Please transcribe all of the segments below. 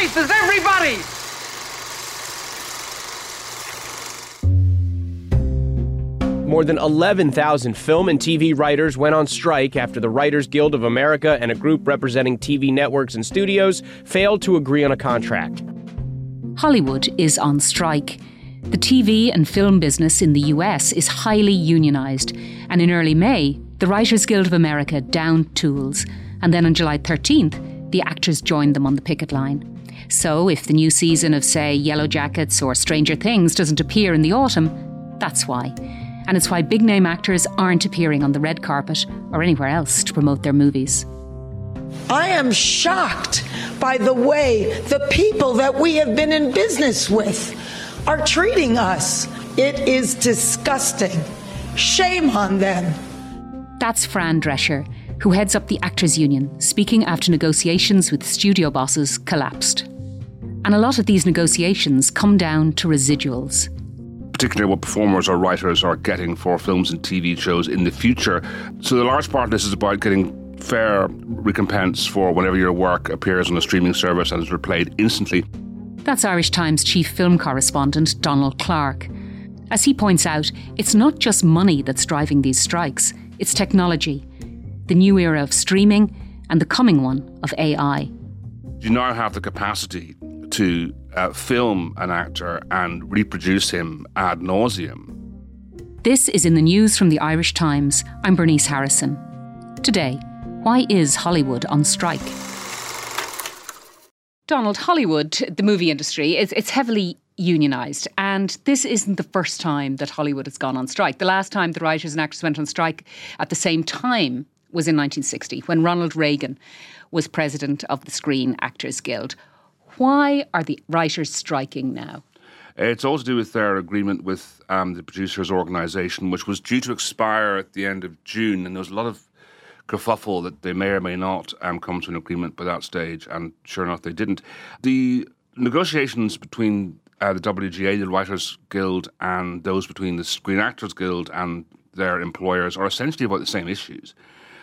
places, everybody! More than 11,000 film and TV writers went on strike after the Writers Guild of America and a group representing TV networks and studios failed to agree on a contract. Hollywood is on strike. The TV and film business in the US is highly unionised, and in early May, the Writers Guild of America downed tools, and then on July 13th, the actors joined them on the picket line. So, if the new season of, say, Yellow Jackets or Stranger Things doesn't appear in the autumn, that's why and it's why big name actors aren't appearing on the red carpet or anywhere else to promote their movies. I am shocked by the way the people that we have been in business with are treating us. It is disgusting. Shame on them. That's Fran Drescher, who heads up the Actors Union, speaking after negotiations with studio bosses collapsed. And a lot of these negotiations come down to residuals particularly what performers or writers are getting for films and TV shows in the future. So the large part of this is about getting fair recompense for whenever your work appears on a streaming service and is replayed instantly. That's Irish Times chief film correspondent Donald Clarke. As he points out, it's not just money that's driving these strikes, it's technology, the new era of streaming, and the coming one of AI. You now have the capacity to uh, film an actor and reproduce him ad nauseum. This is in the news from the Irish Times. I'm Bernice Harrison. Today, why is Hollywood on strike? Donald, Hollywood, the movie industry, is it's heavily unionised. And this isn't the first time that Hollywood has gone on strike. The last time the writers and actors went on strike at the same time was in 1960 when Ronald Reagan was president of the Screen Actors Guild. Why are the writers striking now? It's all to do with their agreement with um, the producers' organisation, which was due to expire at the end of June, and there was a lot of kerfuffle that they may or may not um, come to an agreement by that stage, and sure enough, they didn't. The negotiations between uh, the WGA, the Writers Guild, and those between the Screen Actors Guild and their employers are essentially about the same issues.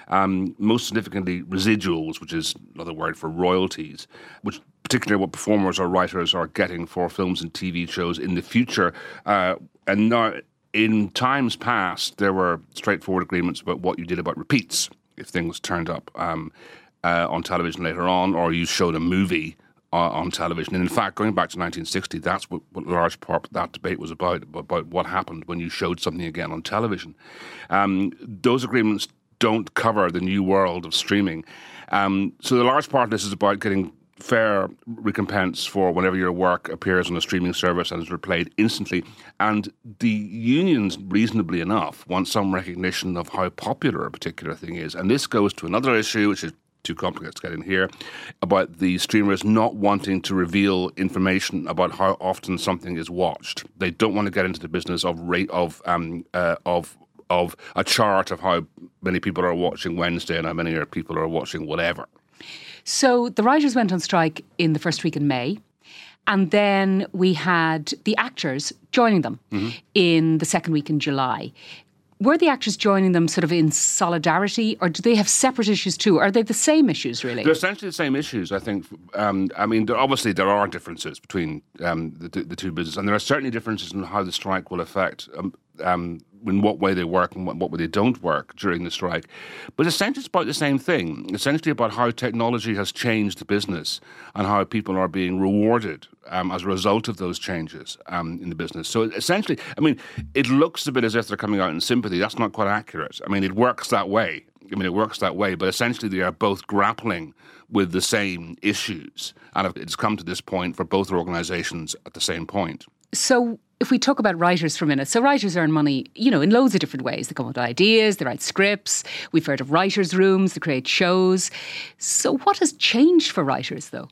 Um, most significantly, residuals, which is another word for royalties, which particularly what performers or writers are getting for films and TV shows in the future. Uh, and now, in times past, there were straightforward agreements about what you did about repeats if things turned up um, uh, on television later on, or you showed a movie uh, on television. And in fact, going back to 1960, that's what, what large part that debate was about, about what happened when you showed something again on television. Um, those agreements don't cover the new world of streaming. Um, so the large part of this is about getting fair recompense for whenever your work appears on a streaming service and is replayed instantly. And the unions, reasonably enough, want some recognition of how popular a particular thing is. And this goes to another issue, which is too complicated to get in here, about the streamers not wanting to reveal information about how often something is watched. They don't want to get into the business of rate of um, uh, of of a chart of how many people are watching Wednesday and how many people are watching whatever. So the writers went on strike in the first week in May. And then we had the actors joining them mm-hmm. in the second week in July. Were the actors joining them sort of in solidarity, or do they have separate issues too? Are they the same issues, really? They're essentially the same issues, I think. Um, I mean, there, obviously, there are differences between um, the, the, two businesses, and there are certainly differences in how the strike will affect um, um in what way they work and what, what way they don't work during the strike. But essentially, it's about the same thing. Essentially, about how technology has changed business and how people are being rewarded um, as a result of those changes um, in the business. So essentially, I mean, it looks a bit as if they're coming out in sympathy. That's not quite accurate. I mean, it works that way. I mean, it works that way, but essentially, they are both grappling with the same issues. And it's come to this point for both organizations at the same point. So, if we talk about writers for a minute, so writers earn money, you know, in loads of different ways. They come up with ideas, they write scripts. We've heard of writers' rooms, they create shows. So, what has changed for writers, though?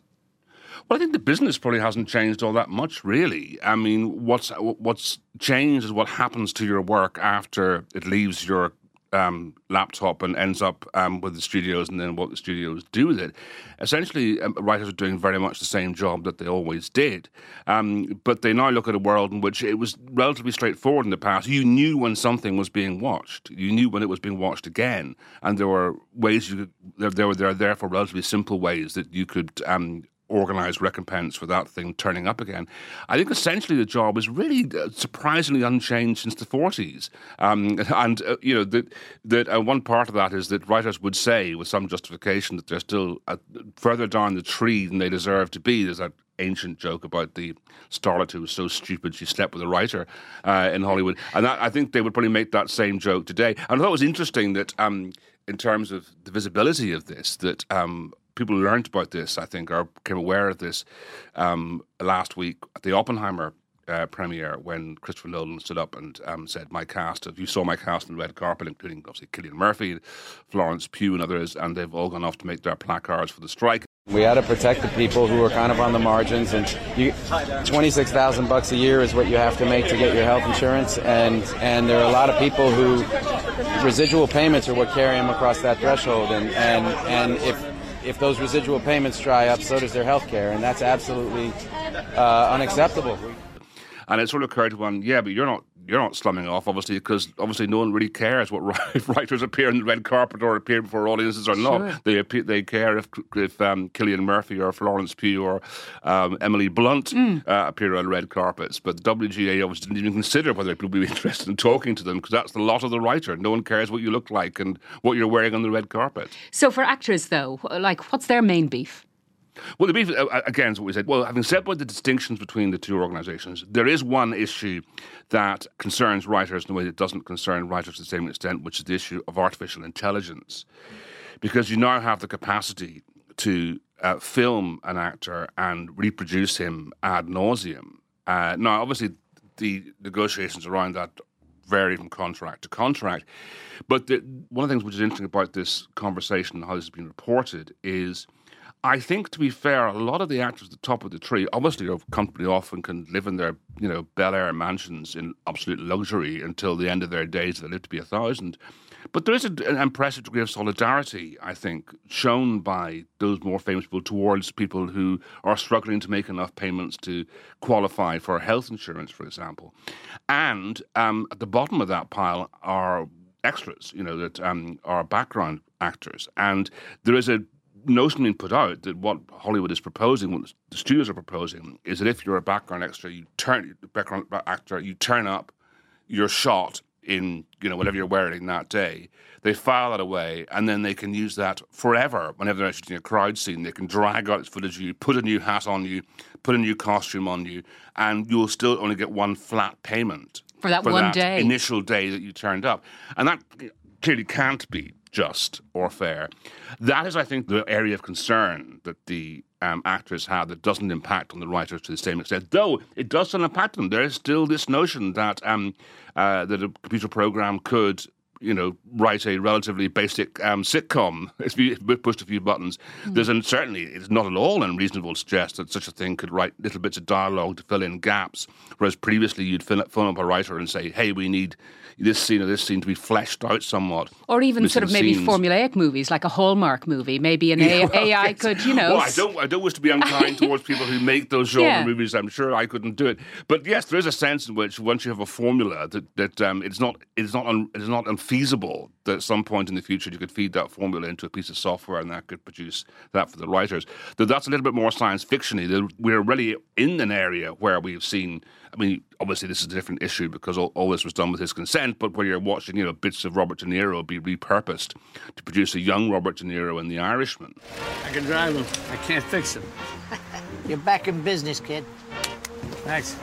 Well, I think the business probably hasn't changed all that much, really. I mean, what's what's changed is what happens to your work after it leaves your um, laptop and ends up um, with the studios and then what the studios do with it. Essentially, um, writers are doing very much the same job that they always did. Um, but they now look at a world in which it was relatively straightforward in the past. You knew when something was being watched, you knew when it was being watched again. And there were ways you could, there, there were there are therefore relatively simple ways that you could um, organized recompense for that thing turning up again. I think essentially the job is really uh, surprisingly unchanged since the 40s. Um, and, uh, you know, that, that uh, one part of that is that writers would say, with some justification, that they're still uh, further down the tree than they deserve to be. There's that ancient joke about the starlet who was so stupid she slept with a writer uh, in Hollywood. And that, I think they would probably make that same joke today. And I thought it was interesting that. Um, in terms of the visibility of this, that um, people learned about this, I think, or became aware of this um, last week at the Oppenheimer uh, premiere when Christopher Nolan stood up and um, said, "My cast, if you saw my cast on the red carpet, including obviously Cillian Murphy, Florence Pugh, and others, and they've all gone off to make their placards for the strike." We had to protect the people who are kind of on the margins, and you, twenty-six thousand bucks a year is what you have to make to get your health insurance, and and there are a lot of people who residual payments are what carry them across that threshold, and and and if if those residual payments dry up, so does their health care, and that's absolutely uh, unacceptable. And it sort of occurred to one, yeah, but you're not you're not slumming off, obviously, because obviously no one really cares what writers appear on the red carpet or appear before audiences or not. Sure. They appear, they care if if um, Cillian Murphy or Florence Pugh or um, Emily Blunt mm. uh, appear on red carpets. But the WGA obviously didn't even consider whether people would be interested in talking to them because that's the lot of the writer. No one cares what you look like and what you're wearing on the red carpet. So for actors, though, like what's their main beef? Well, the beef, uh, uh, again, is what we said. Well, having said what the distinctions between the two organisations, there is one issue that concerns writers in a way that doesn't concern writers to the same extent, which is the issue of artificial intelligence. Because you now have the capacity to uh, film an actor and reproduce him ad nauseum. Uh, now, obviously, the negotiations around that vary from contract to contract. But the, one of the things which is interesting about this conversation and how this has been reported is I think, to be fair, a lot of the actors at the top of the tree obviously are comfortably off and can live in their, you know, Bel Air mansions in absolute luxury until the end of their days. They live to be a thousand. But there is an impressive degree of solidarity, I think, shown by those more famous people towards people who are struggling to make enough payments to qualify for health insurance, for example. And um, at the bottom of that pile are extras, you know, that um, are background actors. And there is a notion being put out that what Hollywood is proposing, what the studios are proposing, is that if you're a background extra, you turn background actor, you turn up, you're shot in you know whatever you're wearing that day. They file that away, and then they can use that forever. Whenever they're shooting a crowd scene, they can drag out footage of you, put a new hat on you, put a new costume on you, and you'll still only get one flat payment for that for one that day, initial day that you turned up, and that clearly can't be just or fair. That is, I think, the area of concern that the um, actors have that doesn't impact on the writers to the same extent, though it does still impact them. There is still this notion that um, uh, that a computer program could you know, write a relatively basic um, sitcom if you pushed a few buttons. Mm. There's an, certainly it's not at all unreasonable to suggest that such a thing could write little bits of dialogue to fill in gaps, whereas previously you'd phone up a writer and say, "Hey, we need this scene or this scene to be fleshed out somewhat. Or even sort of maybe scenes. formulaic movies, like a Hallmark movie. Maybe an yeah, well, AI yes. could, you know. Well, I don't, I don't wish to be unkind towards people who make those genre yeah. movies. I'm sure I couldn't do it. But yes, there is a sense in which once you have a formula that, that um, it's not it's not un, it's not unfeasible that at some point in the future you could feed that formula into a piece of software and that could produce that for the writers. That that's a little bit more science fictiony. We're really in an area where we've seen I mean, obviously this is a different issue because all, all, this was done with his consent, but where you're watching, you know, bits of Robert De Niro be repurposed to produce a young Robert De Niro in The Irishman. I can drive him. I can't fix him. you're back in business, kid. Thanks.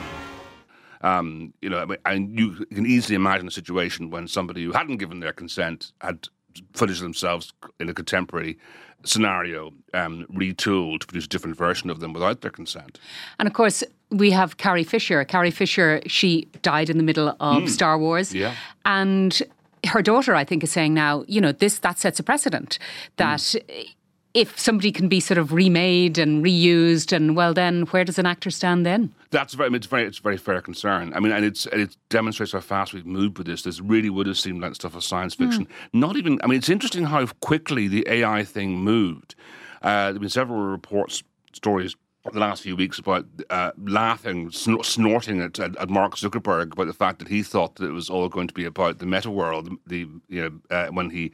Um, you know, and you can easily imagine a situation when somebody who hadn't given their consent had footage of themselves in a contemporary scenario um, retooled to produce a different version of them without their consent. And of course, we have Carrie Fisher. Carrie Fisher, she died in the middle of mm. Star Wars. Yeah. And her daughter, I think, is saying now, you know, this that sets a precedent that mm if somebody can be sort of remade and reused, and well, then where does an actor stand then? That's very, it's very, it's a very fair concern. I mean, and it's and it demonstrates how fast we've moved with this. This really would have seemed like stuff of science fiction. Mm. Not even. I mean, it's interesting how quickly the AI thing moved. Uh, there have been several reports, stories the last few weeks about uh, laughing, snor- snorting at, at, at, Mark Zuckerberg about the fact that he thought that it was all going to be about the meta world. The you know uh, when he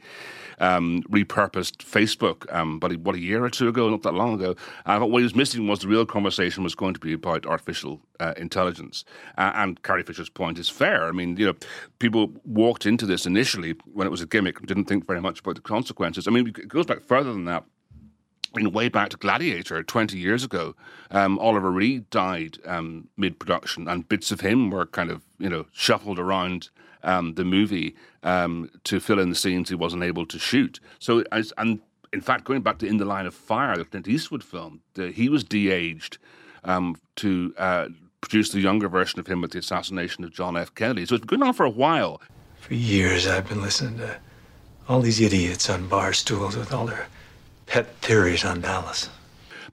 um, repurposed Facebook, um, but what a year or two ago, not that long ago. Uh, what he was missing was the real conversation was going to be about artificial uh, intelligence. And Carrie Fisher's point is fair. I mean, you know, people walked into this initially when it was a gimmick didn't think very much about the consequences. I mean, it goes back further than that in way back to Gladiator 20 years ago, um, Oliver Reed died um, mid production, and bits of him were kind of, you know, shuffled around um, the movie um, to fill in the scenes he wasn't able to shoot. So, as, and in fact, going back to In the Line of Fire, the Clint Eastwood film, the, he was de aged um, to uh, produce the younger version of him with the assassination of John F. Kennedy. So it's been going on for a while. For years, I've been listening to all these idiots on bar stools with all their pet theories on Dallas.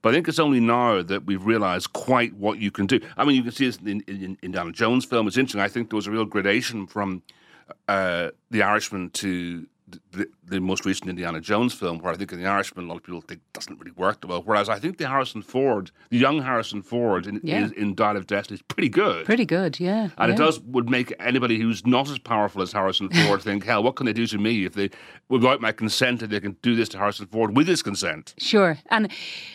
But I think it's only now that we've realised quite what you can do. I mean, you can see this in, in, in Indiana Jones film. It's interesting. I think there was a real gradation from uh, The Irishman to the, the, most recent Indiana Jones film, where I think in The Irishman, a lot of people think doesn't really work well. Whereas I think the Harrison Ford, the young Harrison Ford in, yeah. in Dial of Destiny is pretty good. Pretty good, yeah. And yeah. it does would make anybody who's not as powerful as Harrison Ford think, hell, what can they do to me if they, without my consent, if they can do this to Harrison Ford with his consent? Sure. And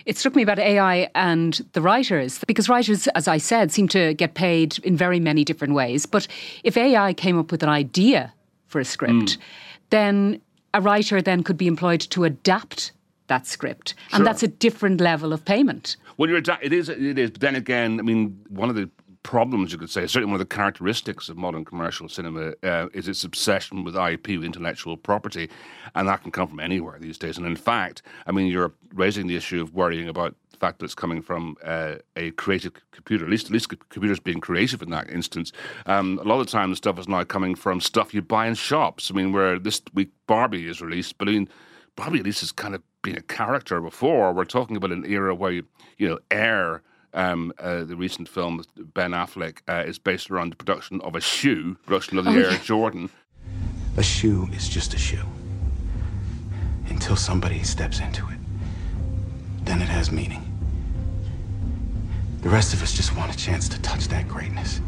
it struck me about AI and the writers, because writers, as I said, seem to get paid in very many different ways. But if AI came up with an idea for a script, mm. then a writer then could be employed to adapt that script, and sure. that's a different level of payment. Well, you're it is it is. But then again, I mean, one of the problems you could say, certainly one of the characteristics of modern commercial cinema uh, is its obsession with IP, with intellectual property, and that can come from anywhere these days. And in fact, I mean, you're raising the issue of worrying about fact that it's coming from uh, a creative computer, at least at least computers being creative in that instance. Um, a lot of the time, the stuff is now coming from stuff you buy in shops. I mean, where this week Barbie is released, but I mean, Barbie at least has kind of been a character before. We're talking about an era where you, you know, Air um, uh, the recent film Ben Affleck uh, is based around the production of a shoe, production of the oh, Air yeah. Jordan. A shoe is just a shoe until somebody steps into it. Then it has meaning. The rest of us just want a chance to touch that greatness.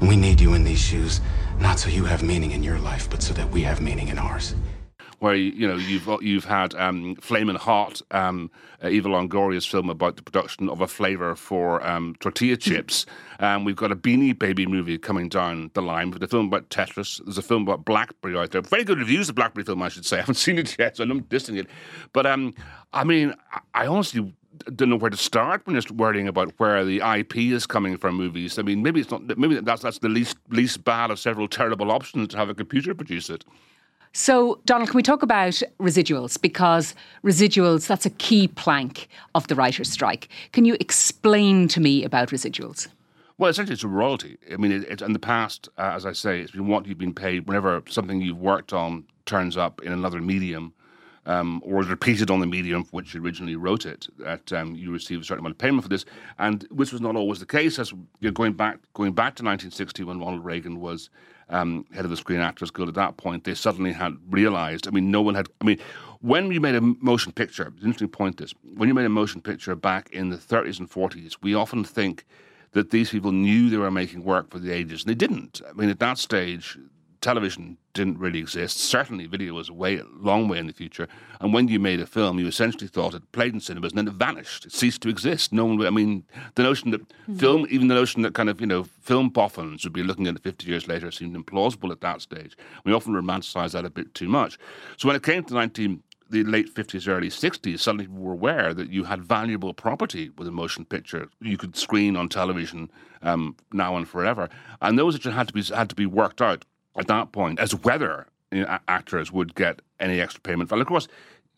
And we need you in these shoes, not so you have meaning in your life, but so that we have meaning in ours where you know you've you've had um, Flamin' Hot, um, uh, Eva Longoria's film about the production of a flavor for um, tortilla chips. Um, we've got a Beanie Baby movie coming down the line. With a film about Tetris. There's a film about BlackBerry out there. Very good reviews of BlackBerry film, I should say. I haven't seen it yet, so I'm dissing it. But um, I mean, I honestly don't know where to start when you're worrying about where the IP is coming from movies. I mean, maybe it's not. Maybe that's that's the least least bad of several terrible options to have a computer produce it. So, Donald, can we talk about residuals? Because residuals, that's a key plank of the writer's strike. Can you explain to me about residuals? Well, essentially, it's a royalty. I mean, it, in the past, uh, as I say, it's been what you've been paid whenever something you've worked on turns up in another medium um, or is repeated on the medium for which you originally wrote it, that um, you receive a certain amount of payment for this, and which was not always the case. As you're going back, going back to 1960 when Ronald Reagan was um, head of the Screen Actors Guild, at that point they suddenly had realised. I mean, no one had. I mean, when you made a motion picture, it's an interesting point. This when you made a motion picture back in the 30s and 40s, we often think that these people knew they were making work for the ages, and they didn't. I mean, at that stage, television didn't really exist. Certainly, video was a way, long way in the future. And when you made a film, you essentially thought it played in cinemas and then it vanished. It ceased to exist. No one, I mean, the notion that mm-hmm. film, even the notion that kind of, you know, film boffins would be looking at it 50 years later seemed implausible at that stage. We often romanticize that a bit too much. So when it came to 19, the late 50s, early 60s, suddenly people were aware that you had valuable property with a motion picture you could screen on television um, now and forever. And those had to be, had to be worked out at that point as whether you know, actors would get any extra payment. And of course,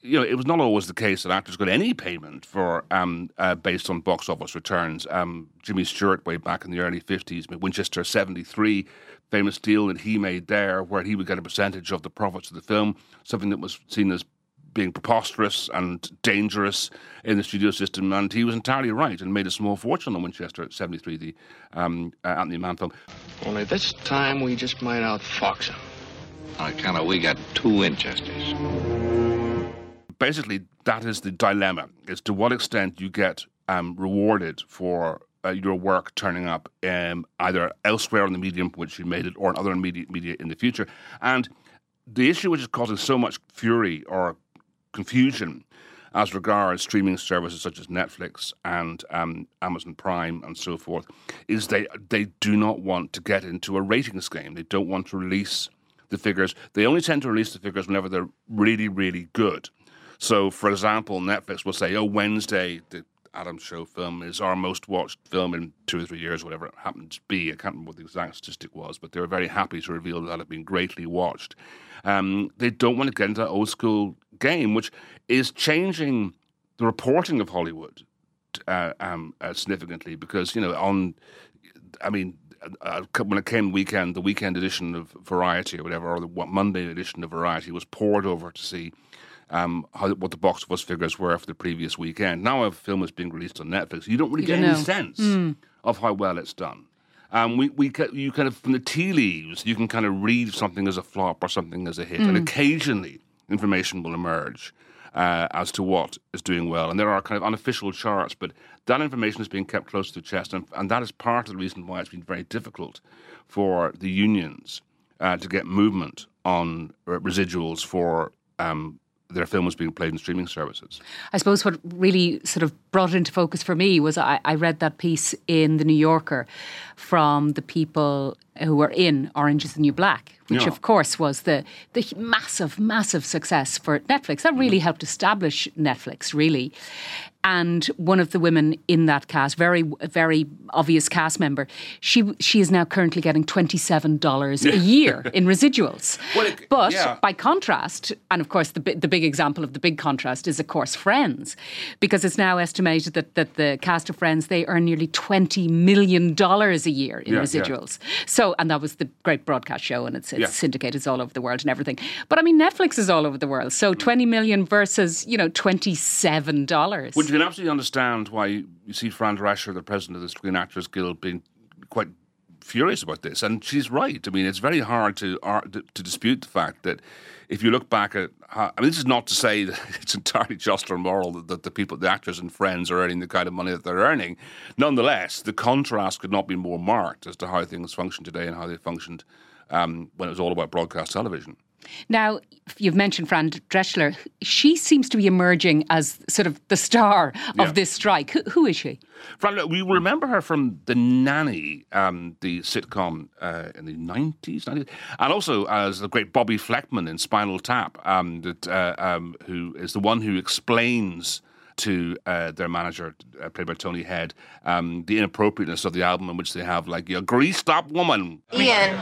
you know, it was not always the case that actors got any payment for um, uh, based on box office returns. Um, Jimmy Stewart, way back in the early fifties, Winchester seventy three, famous deal that he made there, where he would get a percentage of the profits of the film, something that was seen as being preposterous and dangerous in the studio system, and he was entirely right and made a small fortune on Winchester at 73, the um, uh, Anthony Mann film. Only this time we just might outfox him. On account of we got two Winchesters. Basically, that is the dilemma, is to what extent you get um, rewarded for uh, your work turning up um, either elsewhere on the medium which you made it or in other media, media in the future. And the issue which is causing so much fury or confusion as regards streaming services such as Netflix and um, Amazon Prime and so forth is they they do not want to get into a ratings game. They don't want to release the figures. They only tend to release the figures whenever they're really really good. So, for example, Netflix will say, "Oh, Wednesday, the Adam Show film is our most watched film in two or three years, whatever it happened to be. I can't remember what the exact statistic was, but they were very happy to reveal that it had been greatly watched. Um, they don't want to get into that old school game, which is changing the reporting of Hollywood uh, um, uh, significantly because, you know, on, I mean, uh, when it came weekend, the weekend edition of Variety or whatever, or the Monday edition of Variety was pored over to see um, how, what the box office figures were for the previous weekend. Now, a film is being released on Netflix, you don't really You get don't any know. sense Mm. of how well it's done. Um, we, we you kind of from the tea leaves, you can kind of read something as a flop or something as a hit, and Mm. occasionally information will emerge uh, as to what is doing well. And there are kind of unofficial charts, but that information is being kept close to the chest, and, and that is part of the reason why it's been very difficult for the unions uh, to get movement on uh, residuals for um, their film was being played in streaming services. I suppose what really sort of brought it into focus for me was I, I read that piece in the New Yorker from the people who were in Orange is the New Black, which Yeah. of course was the the massive, massive success for Netflix. That really mm-hmm. helped establish Netflix, really. And one of the women in that cast, very very obvious cast member, she she is now currently getting twenty seven dollars a year in residuals. but yeah. by contrast, and of course the the big example of the big contrast is of course Friends, because it's now estimated that that the cast of Friends they earn nearly twenty million dollars a year in Yeah, yeah. residuals. So and that was the great broadcast show, and it's it's Yeah. syndicated all over the world and everything. But I mean Netflix is all over the world, so twenty million versus you know twenty seven dollars. You can absolutely understand why you see Fran Drescher, the president of the Screen Actors Guild, being quite furious about this, and she's right. I mean, it's very hard to to, to dispute the fact that if you look back at, how, I mean, this is not to say that it's entirely just or moral that, that the people, the actors and friends, are earning the kind of money that they're earning. Nonetheless, the contrast could not be more marked as to how things function today and how they functioned um, when it was all about broadcast television. Now, you've mentioned Fran Drescher. She seems to be emerging as sort of the star of Yeah. this strike. Who, who is she? Fran, we remember her from The Nanny, um, the sitcom uh, in the 90s, 90s, and also as the great Bobbi Flekman in Spinal Tap, um, that, uh, um, who is the one who explains to uh, their manager, uh, played by Tony Hendra, um, the inappropriateness of the album in which they have, like, a greased up woman. Ian,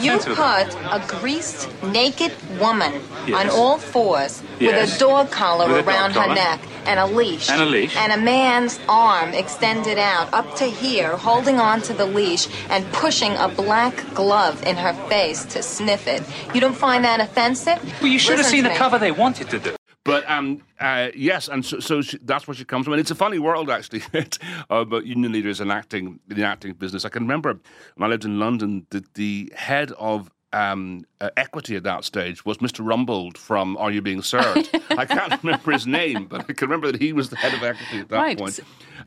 you put a greased, naked woman on all fours Yes. with a dog collar With a dog around her collar. neck and a leash. And a leash. And a man's arm extended out up to here, holding on to the leash and pushing a black glove in her face to sniff it. You don't find that offensive? Well, you should have seen the me. cover they wanted to do. But um, uh, yes, and so, so she, that's where she comes from. And it's a funny world, actually, about union leaders and acting in the acting business. I can remember when I lived in London that the head of um, uh, equity at that stage was Mr. Rumbold from Are You Being Served? I can't remember his name, but I can remember that he was the head of equity at that right. point. So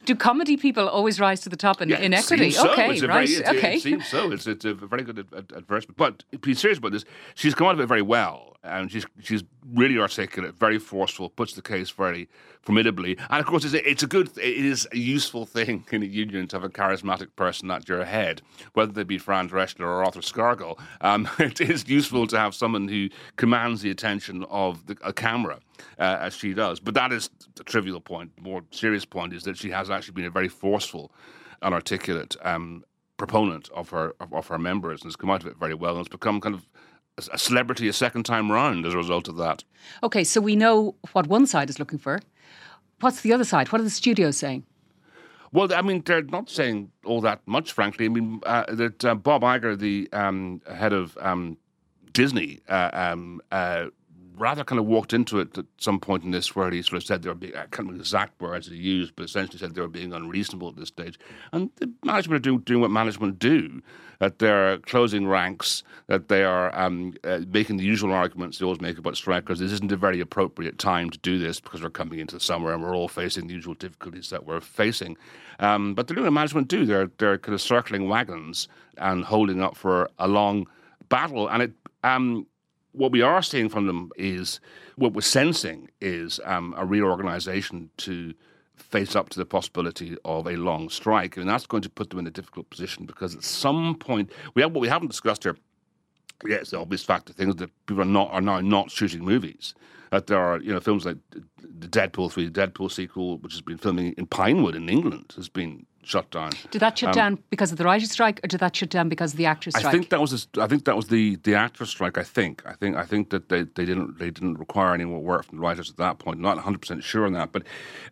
Do comedy people always rise to the top in, Yeah, in equity? seems so. Okay, right. Very, it, okay. It seems so. It's, it's a very good ad- ad- advertisement. But be serious about this, she's come out of it very well. And she's she's really articulate, very forceful, puts the case very formidably. And of course, it's a, it's a good, it is a useful thing in a union to have a charismatic person at your head, whether they be Fran Drescher or Arthur Scargill. Um, it is useful to have someone who commands the attention of the, a camera, uh, as she does. But that is a trivial point. More serious point is that she has actually been a very forceful and articulate um, proponent of her of, of her members and has come out of it very well and has become kind of a- celebrity a second time round as a result of that. Okay, so we know what one side is looking for. What's the other side? What are the studios saying? Well, I mean, they're not saying all that much, frankly. I mean, uh, that uh, Bob Iger, the um, head of um, Disney, uh, um, uh, rather kind of walked into it at some point in this where he sort of said they were being, I can't remember the exact words he used, but essentially said they were being unreasonable at this stage. And the management are doing, doing what management do, that they're closing ranks, that they are um, uh, making the usual arguments they always make about strikers. This isn't a very appropriate time to do this because we're coming into the summer and we're all facing the usual difficulties that we're facing. Um, but they're doing what management do. They're, they're kind of circling wagons and holding up for a long battle. And it um, what we are seeing from them is what we're sensing is um, a reorganization to face up to the possibility of a long strike, and that's going to put them in a difficult position because at some point we have what we haven't discussed here. Yes, the obvious fact of things that people are not are now not shooting movies. That there are you know films like the Deadpool three, the Deadpool sequel, which has been filming in Pinewood in England, has been shut down. Did that shut Um, down because of the writer's strike, or did that shut down because of the actor's strike? I think that was a, I think that was the the actors' strike. I think I think I think that they, they didn't they didn't require any more work from the writers at that point. Not 100 percent sure on that, but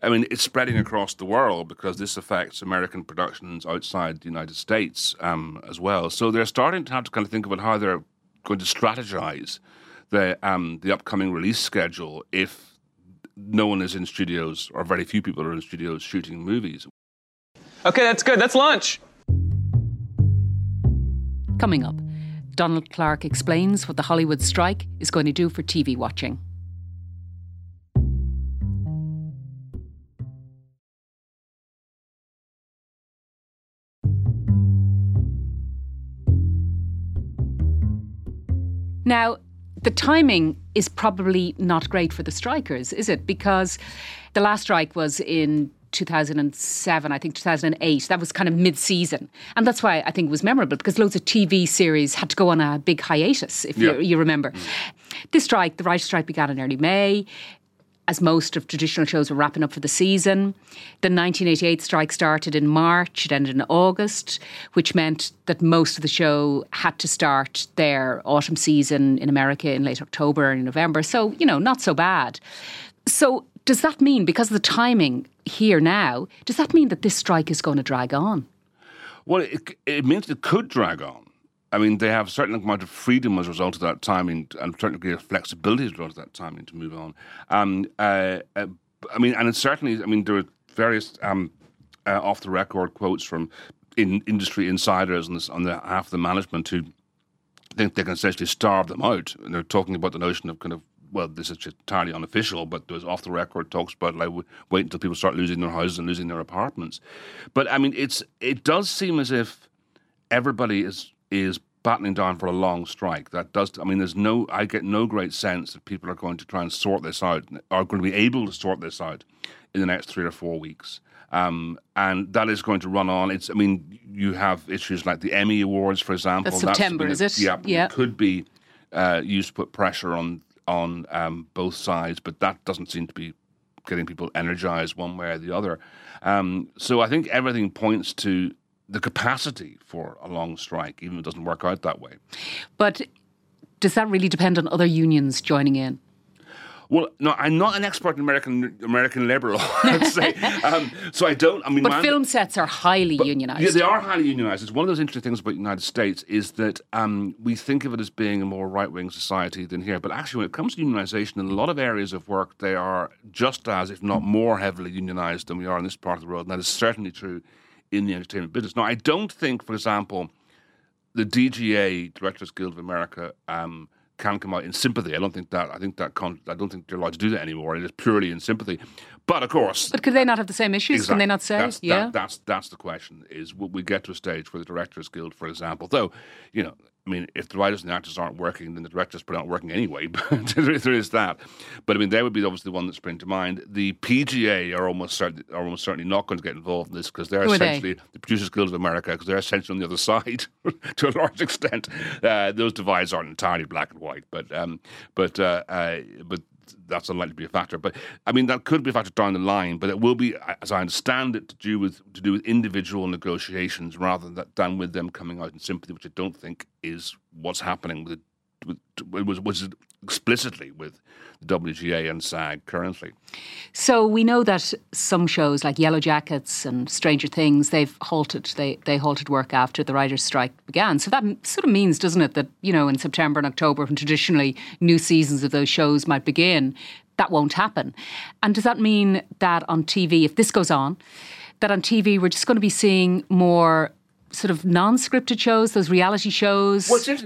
I mean it's spreading across the world because this affects American productions outside the United States um, as well. So they're starting to have to kind of think about how they're going to strategize the um, the upcoming release schedule if no one is in studios or very few people are in studios shooting movies. Okay, that's good. That's lunch. Coming up, Donald Clark explains what the Hollywood strike is going to do for TV watching. Now, the timing is probably not great for the strikers, is it? Because the last strike was in 2007, I think 2008. That was kind of mid season. And that's why I think it was memorable because loads of TV series had to go on a big hiatus, if Yeah. you, you remember. This strike, the writer's strike, began in early May. As most of traditional shows were wrapping up for the season. The 1988 strike started in March, it ended in August, which meant that most of the show had to start their autumn season in America in late October and November. So, you know, not so bad. So, does that mean, because of the timing here now, does that mean that this strike is going to drag on? Well, it, it means it could drag on. I mean, they have a certain amount of freedom as a result of that timing and a certain degree of flexibility as a result of that timing to move on. Um, uh, uh, I mean, and certainly, I mean, there are various um, uh, off the record quotes from in, industry insiders on, this, on the half of the management who think they can essentially starve them out. And they're talking about the notion of kind of well, this is entirely unofficial, but there's off the record talks about like wait until people start losing their houses and losing their apartments. But I mean, it's it does seem as if everybody is is battening down for a long strike. That does. I mean, there's no. I get no great sense that people are going to try and sort this out. Are going to be able to sort this out in the next three or four weeks. Um, and that is going to run on. It's. I mean, you have issues like the Emmy Awards, for example. That's September, a- is it? Yeah, Yeah. could be uh, used to put pressure on on um, both sides, but that doesn't seem to be getting people energized one way or the other. Um, so I think everything points to the capacity for a long strike, even if it doesn't work out that way. But does that really depend on other unions joining in? Well, no, I'm not an expert in American American labour law. Let's say, um, so I don't. I mean, But my- film sets are highly unionised. Yeah, they are highly unionized. It's one of those interesting things about the United States is that um, we think of it as being a more right wing society than here. But actually, when it comes to unionization, in a lot of areas of work, they are just as, if not more, heavily unionized than we are in this part of the world. And that is certainly true in the entertainment business. Now, I don't think, for example, the DGA, Directors Guild of America, um, can come out in sympathy. I don't think that. I think that. Con- I don't think they're allowed to do that anymore. It is purely in sympathy. But of course, But could they not have the same issues? Can they not say? that's, that- yeah. that's that's the question. Is will we get to a stage where the Directors Guild, for example, though, you know, I mean, if the writers and the actors aren't working, then the directors probably aren't working anyway. But there is that. But I mean, they would be obviously the one that spring to mind. The PGA are almost certainly are almost certainly not going to get involved in this because they're Who are they? essentially the Producers Guild of America because they're essentially on the other side to a large extent. Uh, those divides aren't entirely black and white, but um, but uh, uh, but that's unlikely to be a factor. But I mean, that could be a factor down the line. But it will be, as I understand it, to do with to do with individual negotiations rather than, than with them coming out in sympathy, which I don't think is what's happening with with was was explicitly with the WGA and SAG currently. So we know that some shows like Yellow Jackets and Stranger Things they've halted they they halted work after the writers' strike began. So that sort of means, doesn't it, that you know in September and October, when traditionally new seasons of those shows might begin, that won't happen. And does that mean that on TV, if this goes on, that on TV we're just going to be seeing more sort of non-scripted shows, those reality shows? Well, it's is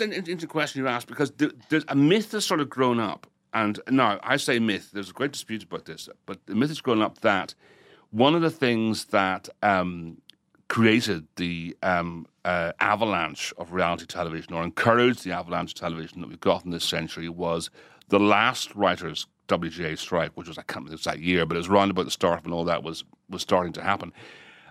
an interesting question you asked because there's a myth that's sort of grown up, and now I say myth. There's a great dispute about this, but the myth has grown up that one of the things that um, created the um, uh, avalanche of reality television or encouraged the avalanche of television that we've got in this century was the last writers' WGA strike, which was I can't remember the exact year, but it was around about the start when all that was was starting to happen.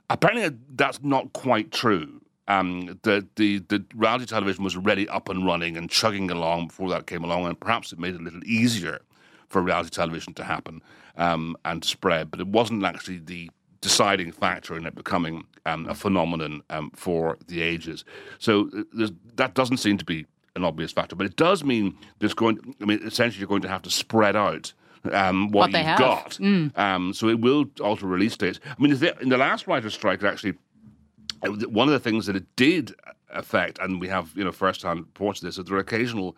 Apparently, that's not quite true. Um, the, the the reality television was already up and running and chugging along before that came along, and perhaps it made it a little easier for reality television to happen um, and spread. But it wasn't actually the deciding factor in it becoming um, a phenomenon um, for the ages. So uh, that doesn't seem to be an obvious factor, but it does mean there's going. I mean, essentially, you're going to have to spread out um, what, what you've got. Mm. Um, so it will alter release dates. I mean, in the last writer's strike, actually, one of the things that it did affect, and we have you know first-hand reports of this, is there are occasional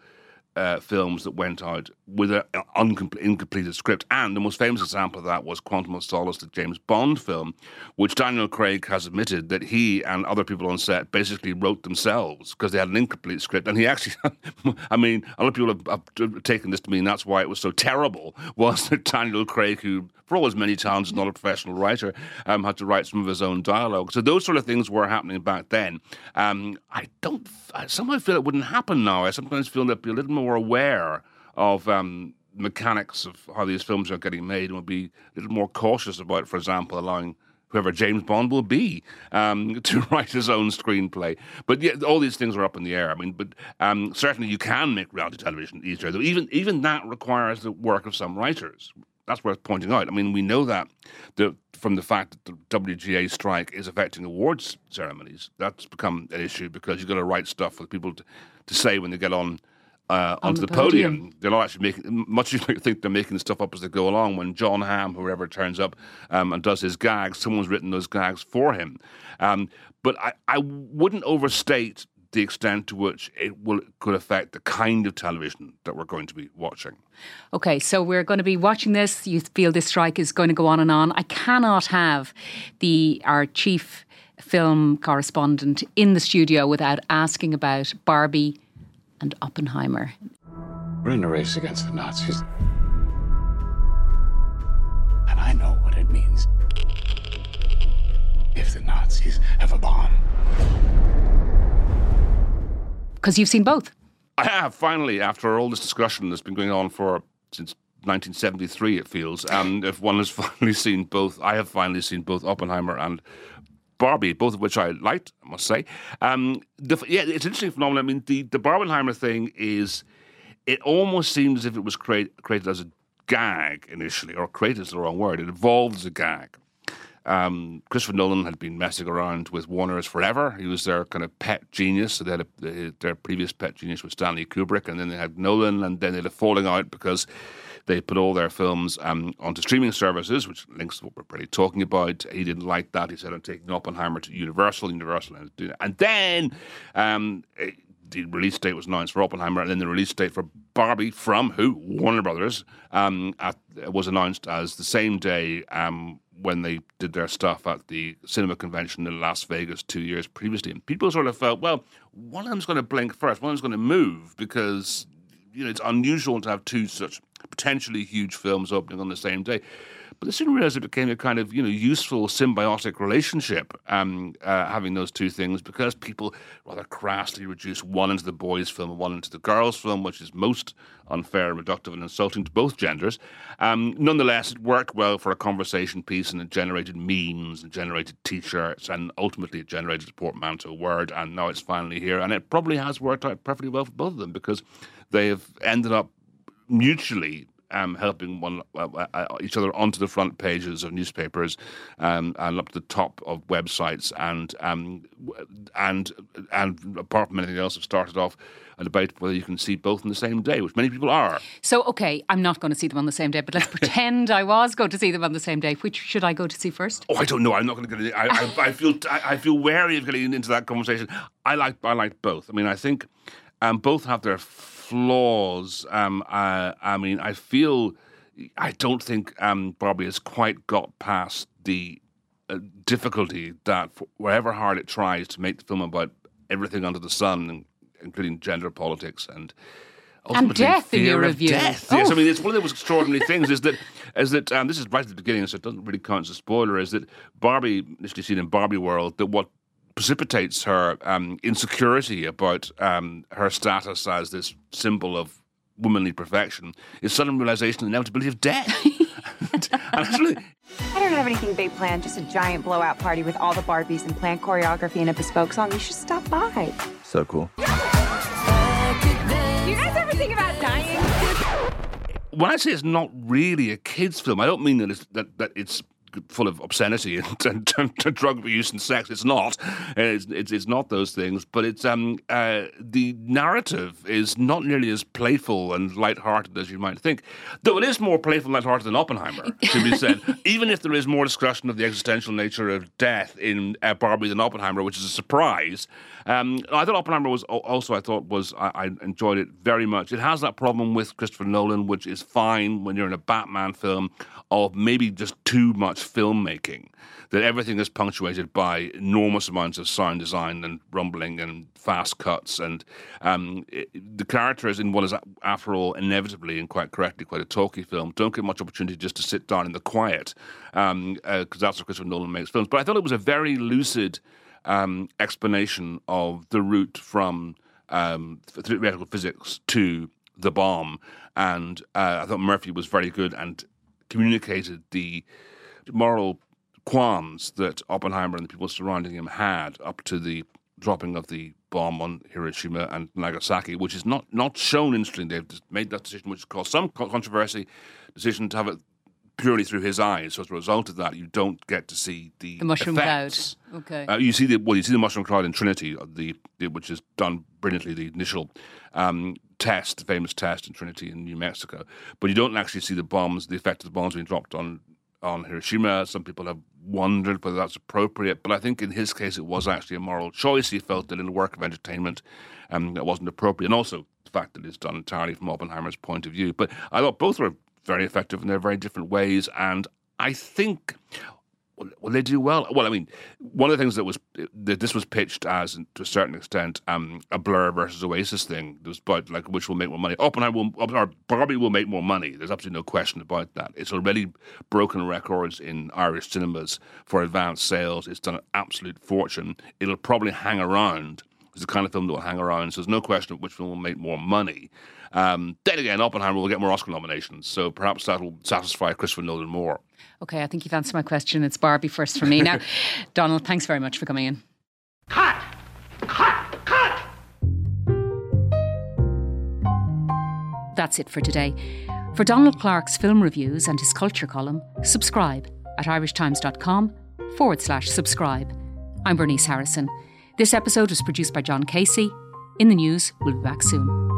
uh, films that went out with an incompleted script. And the most famous example of that was Quantum of Solace, the James Bond film, which Daniel Craig has admitted that he and other people on set basically wrote themselves because they had an incomplete script. And he actually, I mean, a lot of people have, have, taken this to mean that's why it was so terrible, was that Daniel Craig, who for all his many talents is not a professional writer, um, had to write some of his own dialogue. So those sort of things were happening back then. Um, I don't, I somehow feel it wouldn't happen now. I sometimes feel that be a little more aware of um, mechanics of how these films are getting made and would be a little more cautious about, for example, allowing whoever James Bond will be um, to write his own screenplay. But yeah, all these things are up in the air. I mean, but um, certainly you can make reality television easier. Though even even that requires the work of some writers. That's worth pointing out. I mean, we know that the, from the fact that the WGA strike is affecting awards ceremonies. That's become an issue because you've got to write stuff for people to, to say when they get on uh, On onto the the, podium. podium. They're not actually making much. You think they're making stuff up as they go along. When Jon Hamm, whoever turns up um, and does his gags, someone's written those gags for him. Um, but I, I wouldn't overstate the extent to which it will could affect the kind of television that we're going to be watching. Okay, so we're going to be watching this. You feel this strike is going to go on and on. I cannot have the our chief film correspondent in the studio without asking about Barbie and Oppenheimer. We're in a race against the Nazis. And I know what it means if the Nazis have a bomb. Because you've seen both. I have finally, after all this discussion that's been going on for since 1973, it feels, and if one has finally seen both, I have finally seen both Oppenheimer and Barbie, both of which I liked, I must say. Um, the, yeah, it's an interesting phenomenon. I mean, the the Barbenheimer thing is, it almost seems as if it was create, created as a gag initially, or created is the wrong word. It evolved as a gag. Um, Christopher Nolan had been messing around with Warner's forever. He was their kind of pet genius. So they had a, their previous pet genius was Stanley Kubrick, and then they had Nolan, and then they had a falling out because they put all their films um, onto streaming services, which links to what we're pretty talking about. He didn't like that. He said, "I'm taking Oppenheimer to Universal." Universal and then. Um, the release date was announced for Oppenheimer, and then the release date for Barbie from who Warner Brothers um, at, was announced as the same day um, when they did their stuff at the cinema convention in Las Vegas two years previously. And people sort of felt, well, one of them's going to blink first, one of them's going to move because you know it's unusual to have two such potentially huge films opening on the same day. But I soon realized it became a kind of you know useful symbiotic relationship um, uh, having those two things because people rather crassly reduce one into the boys' film and one into the girls' film, which is most unfair, reductive, and insulting to both genders. Um, nonetheless, it worked well for a conversation piece, and it generated memes and generated T-shirts, and ultimately it generated a portmanteau word. And now it's finally here, and it probably has worked out perfectly well for both of them because they have ended up mutually um, helping one uh, uh, each other onto the front pages of newspapers um, and up to the top of websites, and um, and and apart from anything else, have started off a debate whether you can see both on the same day, which many people are. So, okay, I'm not going to see them on the same day, but let's pretend I was going to see them on the same day. Which should I go to see first? Oh, I don't know. I'm not going to get. In, I, I, I feel I, I feel wary of getting into that conversation. I like I like both. I mean, I think um, both have their flaws. Um, I, I mean, I feel I don't think um, Barbie has quite got past the uh, difficulty that, wherever hard it tries to make the film about everything under the sun, including gender politics and and death in your review. Death. Oh. Yes, I mean it's one of those extraordinary things is that is that um, this is right at the beginning, so it doesn't really count as a spoiler. Is that Barbie initially seen in Barbie World that what precipitates her um, insecurity about um, her status as this symbol of womanly perfection is sudden realization of the inevitability of death. Actually, I don't have anything big planned, just a giant blowout party with all the Barbies and planned choreography and a bespoke song. You should stop by. So cool. Do you guys ever think about dying? When I say it's not really a kids' film, I don't mean that it's, that, that it's full of obscenity and, and, and, drug abuse and sex. It's not. It's, it's, it's not those things. But it's um uh, the narrative is not nearly as playful and light-hearted as you might think. Though it is more playful and light-hearted than Oppenheimer, to be said. Even if there is more discussion of the existential nature of death in uh, Barbie than Oppenheimer, which is a surprise. Um, I thought Oppenheimer was also. I thought was I, I enjoyed it very much. It has that problem with Christopher Nolan, which is fine when you're in a Batman film of maybe just too much filmmaking. That everything is punctuated by enormous amounts of sound design and rumbling and fast cuts, and um, it, the characters in what is, after all, inevitably and quite correctly quite a talky film, don't get much opportunity just to sit down in the quiet, because um, uh, that's what Christopher Nolan makes films. But I thought it was a very lucid um, explanation of the route from um, theoretical physics to the bomb, and uh, I thought Murphy was very good and communicated the moral qualms that Oppenheimer and the people surrounding him had up to the dropping of the bomb on Hiroshima and Nagasaki, which is not, not shown instantly. They've made that decision, which caused some controversy, decision to have it purely through his eyes. So as a result of that, you don't get to see the, the mushroom effects. cloud. Okay. Uh, you see the well, you see the mushroom cloud in Trinity, uh, the, the which is done brilliantly. The initial um, test, the famous test in Trinity in New Mexico, but you don't actually see the bombs, the effect of the bombs being dropped on on Hiroshima. Some people have wondered whether that's appropriate, but I think in his case it was actually a moral choice. He felt that in a work of entertainment um, that wasn't appropriate, and also the fact that it's done entirely from Oppenheimer's point of view. But I thought both were very effective in their very different ways, and I think well, they do well. Well, I mean, one of the things that was that this was pitched as, to a certain extent, um, a Blur versus Oasis thing. It was about like which will make more money. Oppenheimer will, or Barbie will make more money. There's absolutely no question about that. It's already broken records in Irish cinemas for advanced sales. It's done an absolute fortune. It'll probably hang around. It's the kind of film that will hang around. So there's no question of which film will make more money. Um, then again, Oppenheimer will get more Oscar nominations, so perhaps that'll satisfy Christopher Nolan more. Okay, I think you've answered my question. It's Barbie first for me. Now, Donald, thanks very much for coming in. Cut! Cut! Cut! That's it for today. For Donald Clark's film reviews and his culture column, subscribe at irishtimes.com forward slash subscribe. I'm Bernice Harrison. This episode was produced by John Casey. In the news, we'll be back soon.